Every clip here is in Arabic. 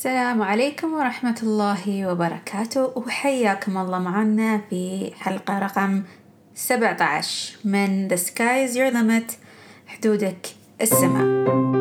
السلام عليكم ورحمة الله وبركاته. وحياكم الله معنا في حلقة رقم 17 من The Sky is Your Limit حدودك السماء.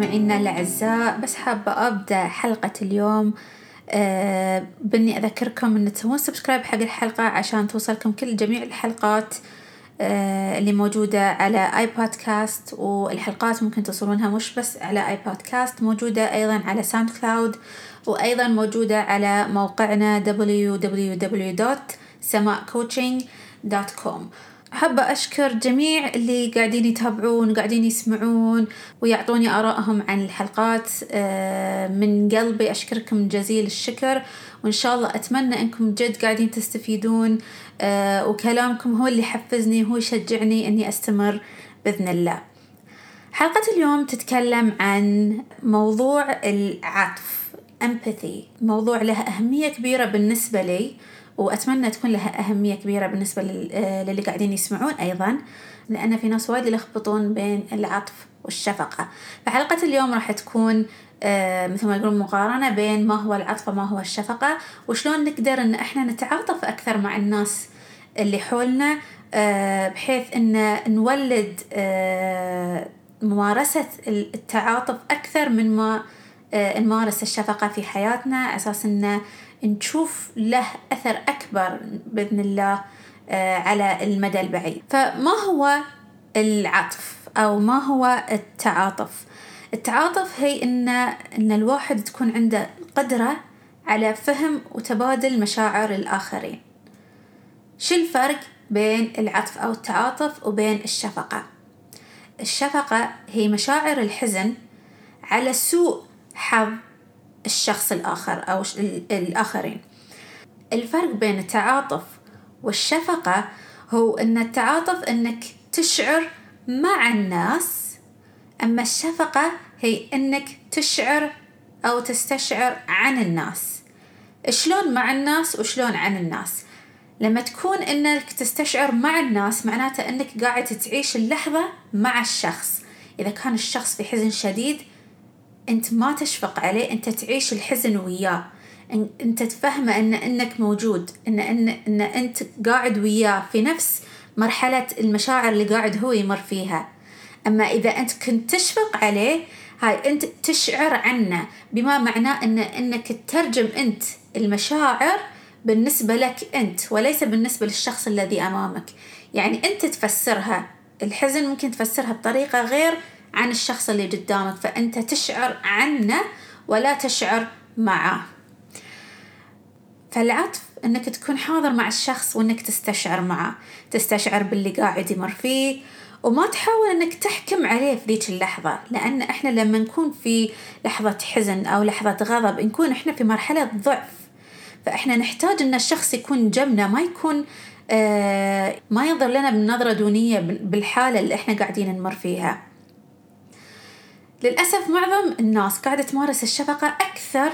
مستمعينا الأعزاء بس حابة أبدأ حلقة اليوم آه بإني أذكركم إن تسوون subscribe حق الحلقة عشان توصلكم كل جميع الحلقات آه اللي موجودة على iPodcast والحلقات ممكن توصلونها مش بس على iPodcast موجودة أيضا على SoundCloud وأيضا موجودة على موقعنا www.samacoaching.com حابة أشكر جميع اللي قاعدين يتابعون وقاعدين يسمعون ويعطوني آرائهم عن الحلقات. آه، من قلبي أشكركم جزيل الشكر وإن شاء الله أتمنى أنكم جد قاعدين تستفيدون. آه، وكلامكم هو اللي يحفزني وهو يشجعني أني أستمر بإذن الله. حلقة اليوم تتكلم عن موضوع العطف empathy. موضوع له أهمية كبيرة بالنسبة لي. وأتمنى تكون لها أهمية كبيرة بالنسبة آه، للي قاعدين يسمعون أيضا لأن في ناس وايد يلخبطون بين العطف والشفقة. فحلقة اليوم راح تكون آه، مثل ما يقولون مقارنة بين ما هو العطف وما هو الشفقة وشلون نقدر إن إحنا نتعاطف أكثر مع الناس اللي حولنا آه، بحيث إن نولد ممارسة التعاطف أكثر من ما نمارس الشفقة في حياتنا. أساس إنه نشوف له أثر أكبر بإذن الله آه، على المدى البعيد. فما هو العطف أو ما هو التعاطف؟ التعاطف هي إن إن الواحد تكون عنده قدرة على فهم وتبادل مشاعر الآخرين. شو الفرق بين العطف أو التعاطف وبين الشفقة؟ الشفقة هي مشاعر الحزن على سوء حظ الشخص الآخر أو الآخرين. الفرق بين التعاطف والشفقة هو أن التعاطف أنك تشعر مع الناس أما الشفقة هي أنك تشعر أو تستشعر عن الناس. شلون مع الناس وشلون عن الناس؟ لما تكون أنك تستشعر مع الناس معناته أنك قاعد تعيش اللحظة مع الشخص. إذا كان الشخص في حزن شديد أنت ما تشفق عليه أنت تعيش الحزن وياه. أنت تفهمه إن إنك موجود ان ان إن أنت قاعد وياه في نفس مرحلة المشاعر اللي قاعد هو يمر فيها. أما إذا أنت كنت تشفق عليه هاي أنت تشعر عنه بما معناه ان إنك تترجم أنت المشاعر بالنسبة لك أنت وليس بالنسبة للشخص الذي أمامك. يعني أنت تفسرها الحزن ممكن تفسرها بطريقة غير عن الشخص اللي قدامك فأنت تشعر عنه ولا تشعر معه. فالعطف إنك تكون حاضر مع الشخص وإنك تستشعر معه. تستشعر باللي قاعد يمر فيه وما تحاول إنك تحكم عليه في ذيك اللحظة. لأن إحنا لما نكون في لحظة حزن أو لحظة غضب نكون إحنا في مرحلة ضعف. فإحنا نحتاج إن الشخص يكون جنبنا ما يكون آه ما ينظر لنا بنظرة دونية بالحالة اللي إحنا قاعدين نمر فيها. للأسف معظم الناس قاعدة تمارس الشفقة أكثر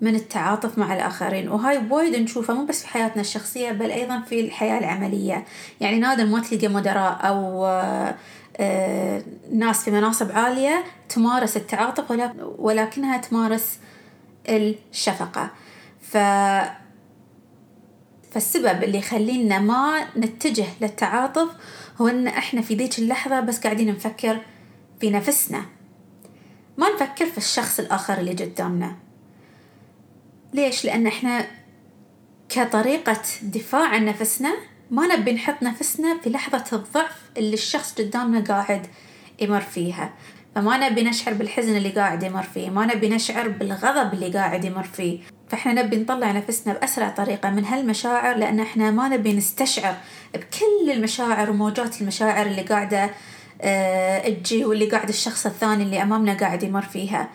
من التعاطف مع الآخرين وهاي وايد نشوفها مو بس في حياتنا الشخصية بل أيضا في الحياة العملية. يعني نادر ما تلقى مدراء أو آه، آه، ناس في مناصب عالية تمارس التعاطف ولكنها تمارس الشفقة. ف فالسبب اللي يخلينا ما نتجه للتعاطف هو إن إحنا في ذيك اللحظة بس قاعدين نفكر في نفسنا. ما نفكر في الشخص الآخر اللي قدامنا. ليش؟ لأن إحنا كطريقة دفاع عن نفسنا ما نبي نحط نفسنا في لحظة الضعف اللي الشخص قدامنا قاعد يمر فيها. فما نبي نشعر بالحزن اللي قاعد يمر فيه ما نبي نشعر بالغضب اللي قاعد يمر فيه. فإحنا نبي نطلع نفسنا بأسرع طريقة من هالمشاعر لأن إحنا ما نبي نستشعر بكل المشاعر وموجات المشاعر اللي قاعدة تجي واللي قاعد الشخص الثاني اللي أمامنا قاعد يمر فيها.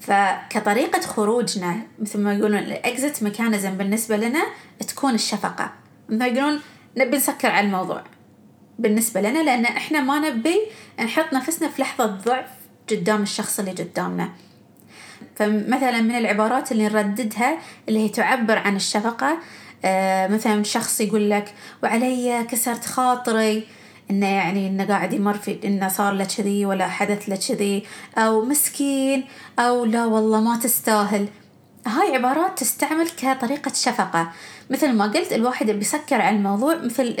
فكطريقة خروجنا مثل ما يقولون الإكزت ميكانيزم بالنسبة لنا تكون الشفقة. مثل ما يقولون نبي نسكر على الموضوع. بالنسبة لنا لأن إحنا ما نبي نحط نفسنا في لحظة ضعف قدام الشخص اللي قدامنا. فمثلا من العبارات اللي نرددها اللي هي تعبر عن الشفقة آه مثلا شخص يقول لك وعلي كسرت خاطري. إنه يعني إنه قاعد يمر في إنه صار له كذي ولا حدث له كذي أو مسكين أو لا والله ما تستاهل. هاي عبارات تستعمل كطريقة شفقة. مثل ما قلت الواحد بيسكر على الموضوع مثل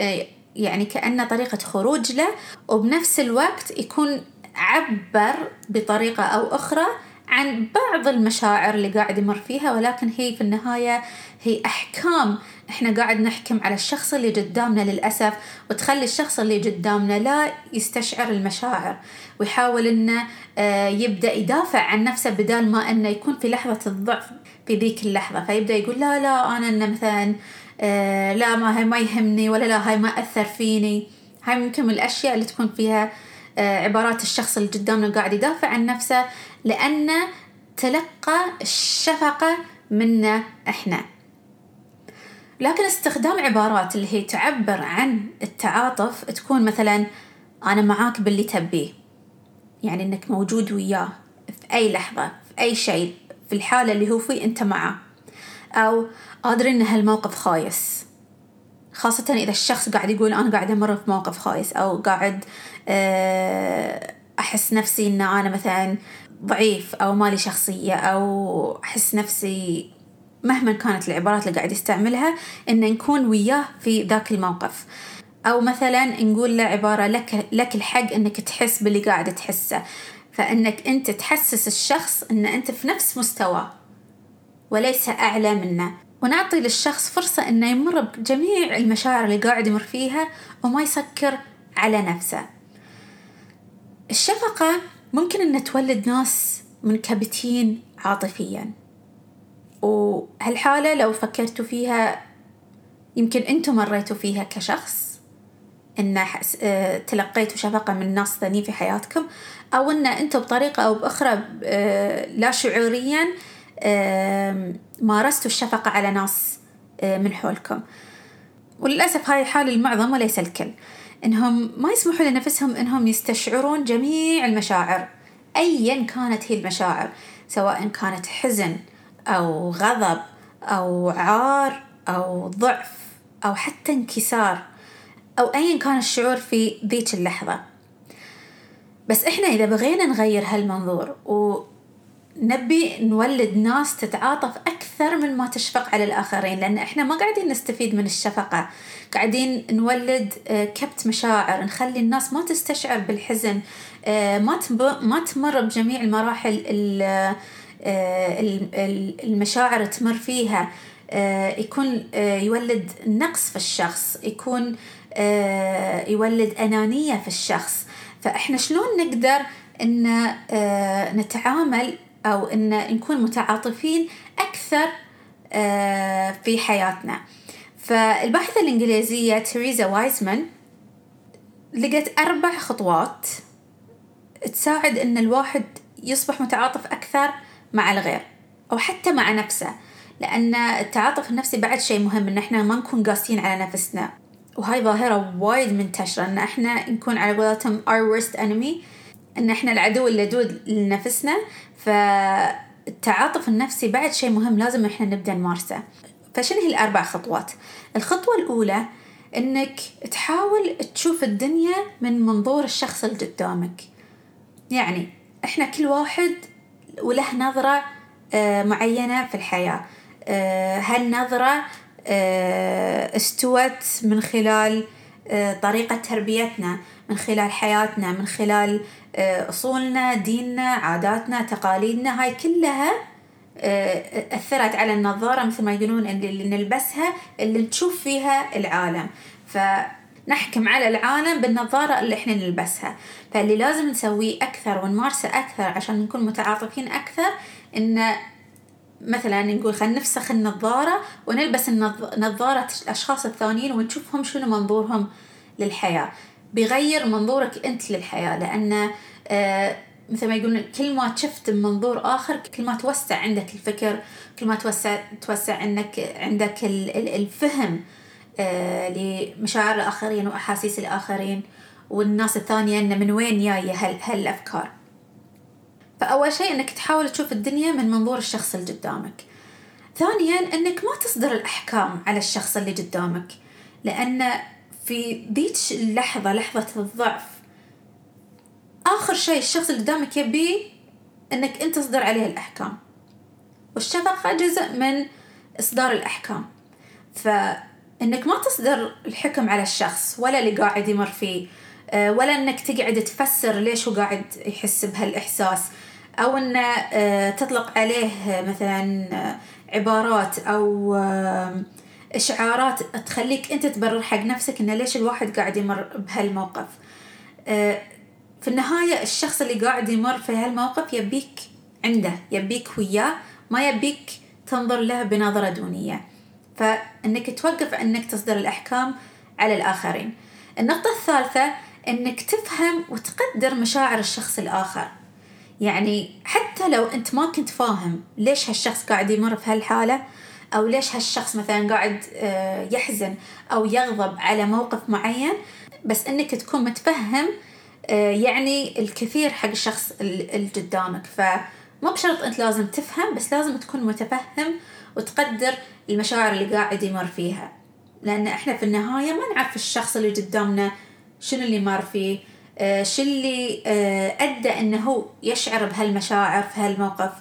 يعني كأنه طريقة خروج له وبنفس الوقت يكون عبر بطريقة أو أخرى عن بعض المشاعر اللي قاعد يمر فيها ولكن هي في النهاية هي أحكام. إحنا قاعد نحكم على الشخص اللي قدامنا للأسف وتخلي الشخص اللي قدامنا لا يستشعر المشاعر ويحاول إنه آه، يبدأ يدافع عن نفسه بدال ما إنه يكون في لحظة الضعف في ذيك اللحظة. فيبدأ يقول لا لا أنا إنه مثلا آه، لا ما هي ما يهمني ولا لا هاي ما أثر فيني. هاي ممكن من الأشياء اللي تكون فيها آه، عبارات الشخص اللي قدامنا قاعد يدافع عن نفسه. لأنه تلقى الشفقة منا إحنا. لكن استخدام عبارات اللي هي تعبر عن التعاطف تكون مثلا أنا معاك باللي تبيه يعني إنك موجود وياه في أي لحظة في أي شيء في الحالة اللي هو فيه أنت معاه أو أدري إن هالموقف خايس. خاصة إذا الشخص قاعد يقول أنا قاعد أمر في موقف خايس أو قاعد آه، أحس نفسي إن أنا مثلا ضعيف أو مالي شخصية أو أحس نفسي مهما كانت العبارات اللي قاعد يستعملها إن نكون وياه في ذاك الموقف. أو مثلا نقول له عبارة لك لك الحق إنك تحس باللي قاعد تحسه. فإنك أنت تحسس الشخص إن أنت في نفس مستواه وليس أعلى منه. ونعطي للشخص فرصة إنه يمر بجميع المشاعر اللي قاعد يمر فيها وما يسكر على نفسه. الشفقة ممكن إن تولد ناس منكبتين عاطفيا. وهالحالة لو فكرتوا فيها يمكن أنتم مريتوا فيها كشخص إن آه، تلقيتوا شفقة من ناس ثانيين في حياتكم أو إن أنتم بطريقة أو بأخرى آه، لا شعوريا مارستوا الشفقة على ناس آه، من حولكم. وللأسف هاي حال المعظم وليس الكل. إنهم ما يسمحوا لنفسهم إنهم يستشعرون جميع المشاعر أيا كانت هي المشاعر سواء كانت حزن أو غضب أو عار أو ضعف أو حتى انكسار أو أيا كان الشعور في ذيك اللحظة. بس إحنا إذا بغينا نغير هالمنظور ونبي نولد ناس تتعاطف أكثر من ما تشفق على الآخرين لأن إحنا ما قاعدين نستفيد من الشفقة. قاعدين نولد آه، كبت مشاعر نخلي الناس ما تستشعر بالحزن آه، ما ما تمر بجميع المراحل آه، المشاعر تمر فيها. يكون يولد نقص في الشخص يكون يولد أنانية في الشخص. فإحنا شلون نقدر إن نتعامل أو إن نكون متعاطفين أكثر في حياتنا. فالباحثة الإنجليزية تريزا وايزمان لقت أربع خطوات تساعد إن الواحد يصبح متعاطف أكثر مع الغير أو حتى مع نفسه. لأن التعاطف النفسي بعد شيء مهم إن إحنا ما نكون قاسيين على نفسنا. وهاي ظاهرة وايد منتشرة إن إحنا نكون على قولتهم our worst enemy. إن إحنا العدو اللدود لنفسنا فالتعاطف النفسي بعد شيء مهم لازم إحنا نبدأ نمارسه. فشنو هي الأربع خطوات؟ الخطوة الأولى إنك تحاول تشوف الدنيا من منظور الشخص اللي قدامك. يعني إحنا كل واحد وله نظرة آه، معينة في الحياة. آه، هالنظرة آه، استوت من خلال طريقة تربيتنا من خلال حياتنا من خلال أصولنا ديننا عاداتنا تقاليدنا هاي كلها آه، أثرت على النظارة مثل ما يقولون اللي نلبسها اللي نشوف فيها العالم. فنحكم على العالم بالنظارة اللي إحنا نلبسها. فاللي لازم نسويه أكثر ونمارسه أكثر عشان نكون متعاطفين أكثر إن مثلا نقول خلينا نفسخ النظارة ونلبس نظارة الأشخاص الثانيين ونشوفهم شنو منظورهم للحياة. بيغير منظورك أنت للحياة لأن آه مثل ما يقولون كل ما شفت منظور آخر كل ما توسع عندك الفكر كل ما توسع توسع عندك عندك الفهم آه لمشاعر الآخرين وأحاسيس الآخرين والناس الثانية إن من وين جاية هال هالأفكار. فأول شيء إنك تحاول تشوف الدنيا من منظور الشخص اللي قدامك. ثانيا إنك ما تصدر الأحكام على الشخص اللي قدامك لأن في ذيك اللحظة لحظة الضعف. آخر شيء الشخص اللي قدامك يبيه إنك أنت تصدر عليه الأحكام. والشفقة جزء من إصدار الأحكام. فإنك ما تصدر الحكم على الشخص ولا اللي قاعد يمر فيه آه، ولا إنك تقعد تفسر ليش هو قاعد يحس بهالإحساس. أو إنه آه، تطلق عليه مثلا آه، عبارات أو إشعارات تخليك أنت تبرر حق نفسك إنه ليش الواحد قاعد يمر بهالموقف. في النهاية الشخص اللي قاعد يمر في هالموقف يبيك عنده يبيك وياه ما يبيك تنظر له بنظرة دونية. فإنك توقف إنك تصدر الأحكام على الآخرين. النقطة الثالثة إنك تفهم وتقدر مشاعر الشخص الآخر. يعني حتى لو أنت ما كنت فاهم ليش هالشخص قاعد يمر في هالحالة أو ليش هالشخص مثلا قاعد آه، يحزن أو يغضب على موقف معين بس إنك تكون متفهم آه، يعني الكثير حق الشخص اللي قدامك. ف مو بشرط أنت لازم تفهم بس لازم تكون متفهم وتقدر المشاعر اللي قاعد يمر فيها. لأن إحنا في النهاية ما نعرف الشخص اللي قدامنا شنو اللي مر فيه آه شو اللي أدى إنه هو يشعر بهالمشاعر في هالموقف.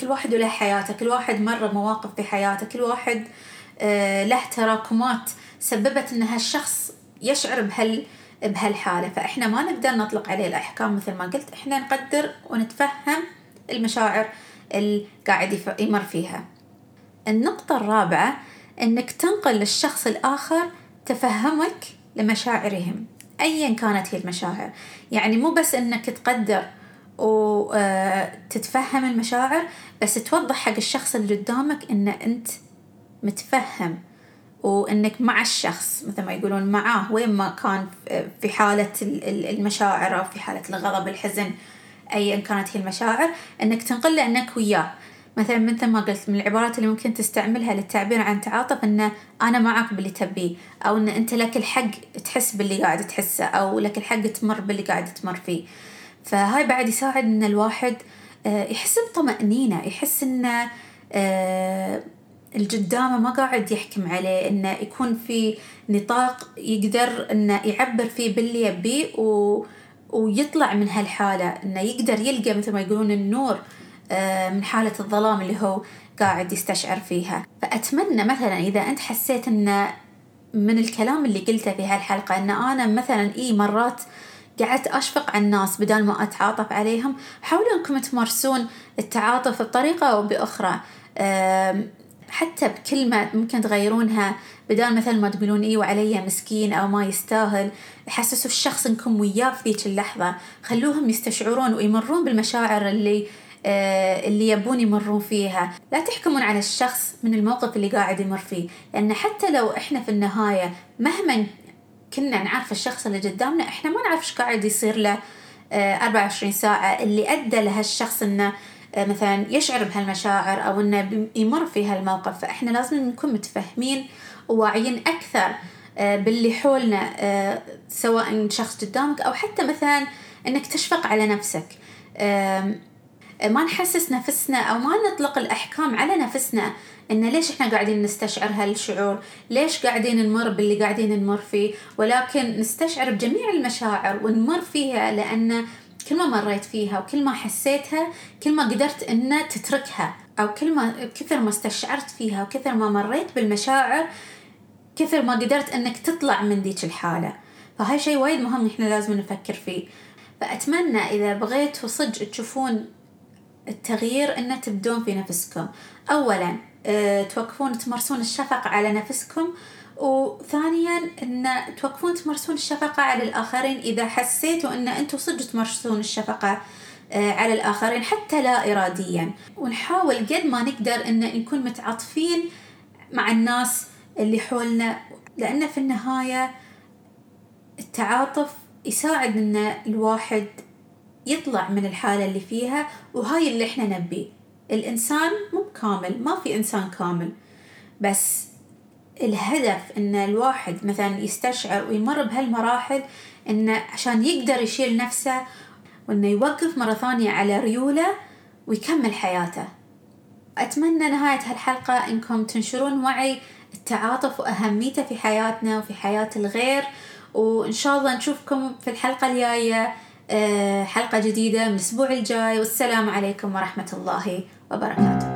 كل واحد له حياته كل واحد مر مواقف في حياته كل واحد آه له تراكمات سببت إن هالشخص يشعر بهال بهالحالة. فإحنا ما نقدر نطلق عليه الأحكام مثل ما قلت إحنا نقدر ونتفهم المشاعر اللي قاعد يمر فيها. النقطة الرابعة إنك تنقل للشخص الآخر تفهمك لمشاعرهم أيا كانت هي المشاعر. يعني مو بس إنك تقدر وتتفهم المشاعر بس توضح حق الشخص اللي قدامك إن أنت متفهم وإنك مع الشخص مثل ما يقولون معاه وين ما كان في حالة المشاعر أو في حالة الغضب الحزن ايا كانت هي المشاعر إنك تنقل إنك وياه. مثلا مثل ما قلت من العبارات اللي ممكن تستعملها للتعبير عن تعاطف إن أنا معك باللي تبيه أو إن أنت لك الحق تحس باللي قاعد تحسه أو لك الحق تمر باللي قاعد تمر فيه. فهاي بعد يساعد ان الواحد آه، يحس بطمأنينة يحس إنه آه، الجدامة ما قاعد يحكم عليه إنه يكون في نطاق يقدر إنه يعبر فيه باللي يبيه و... ويطلع من هالحالة إنه يقدر يلقى مثل ما يقولون النور آه، من حالة الظلام اللي هو قاعد يستشعر فيها. فأتمنى مثلا إذا أنت حسيت أن من الكلام اللي قلته في هالحلقة أن أنا مثلا إي مرات قعدت أشفق على الناس بدل ما أتعاطف عليهم. حاولوا أنكم تمارسون التعاطف بطريقة أو بأخرى. حتى بكلمة ممكن تغيرونها بدال مثل ما تقولون إيه وعلي مسكين أو ما يستاهل. حسسوا الشخص إنكم وياه في ذيك اللحظة. خلوهم يستشعرون ويمرون بالمشاعر اللي آه اللي يبون يمرون فيها. لا تحكمون على الشخص من الموقف اللي قاعد يمر فيه. لأن حتى لو إحنا في النهاية مهما كنا نعرف الشخص اللي قدامنا إحنا ما نعرف إيش قاعد يصير له آه 24 ساعة. اللي أدى لهالشخص إنه آه، مثلا يشعر بهالمشاعر أو إنه يمر في هالموقف. فإحنا لازم نكون متفهمين وواعيين أكثر آه، باللي حولنا آه، سواء شخص قدامك أو حتى مثلا إنك تشفق على نفسك. ما نحسس نفسنا أو ما نطلق الأحكام على نفسنا. إن ليش إحنا قاعدين نستشعر هالشعور؟ ليش قاعدين نمر باللي قاعدين نمر فيه؟ ولكن نستشعر بجميع المشاعر ونمر فيها لأن كل ما مريت فيها وكل ما حسيتها كل ما قدرت إن تتركها أو كل ما كثر ما استشعرت فيها وكثر ما مريت بالمشاعر كثر ما قدرت إنك تطلع من ذيك الحالة. فهاي شيء وايد مهم إحنا لازم نفكر فيه. فأتمنى إذا بغيتوا صدق تشوفون التغيير إن تبدون في نفسكم. أولا أه توقفون تمارسون الشفقة على نفسكم. وثانيا إن توقفون تمارسون الشفقة على الآخرين. إذا حسيتوا إن أنتم صدق تمارسون الشفقة آه، على الآخرين حتى لا إراديا. ونحاول قد ما نقدر أن نكون متعاطفين مع الناس اللي حولنا. لأن في النهاية التعاطف يساعد أن الواحد يطلع من الحالة اللي فيها وهاي اللي إحنا نبيه. الإنسان مو كامل ما في إنسان كامل. بس الهدف إن الواحد مثلا يستشعر ويمر بهالمراحل انه عشان يقدر يشيل نفسه وإنه يوقف مرة ثانية على ريوله ويكمل حياته. أتمنى نهاية هالحلقة إنكم تنشرون وعي التعاطف وأهميته في حياتنا وفي حياة الغير وإن شاء الله نشوفكم في الحلقة الجاية. حلقة جديدة من الأسبوع الجاي والسلام عليكم ورحمة الله وبركاته.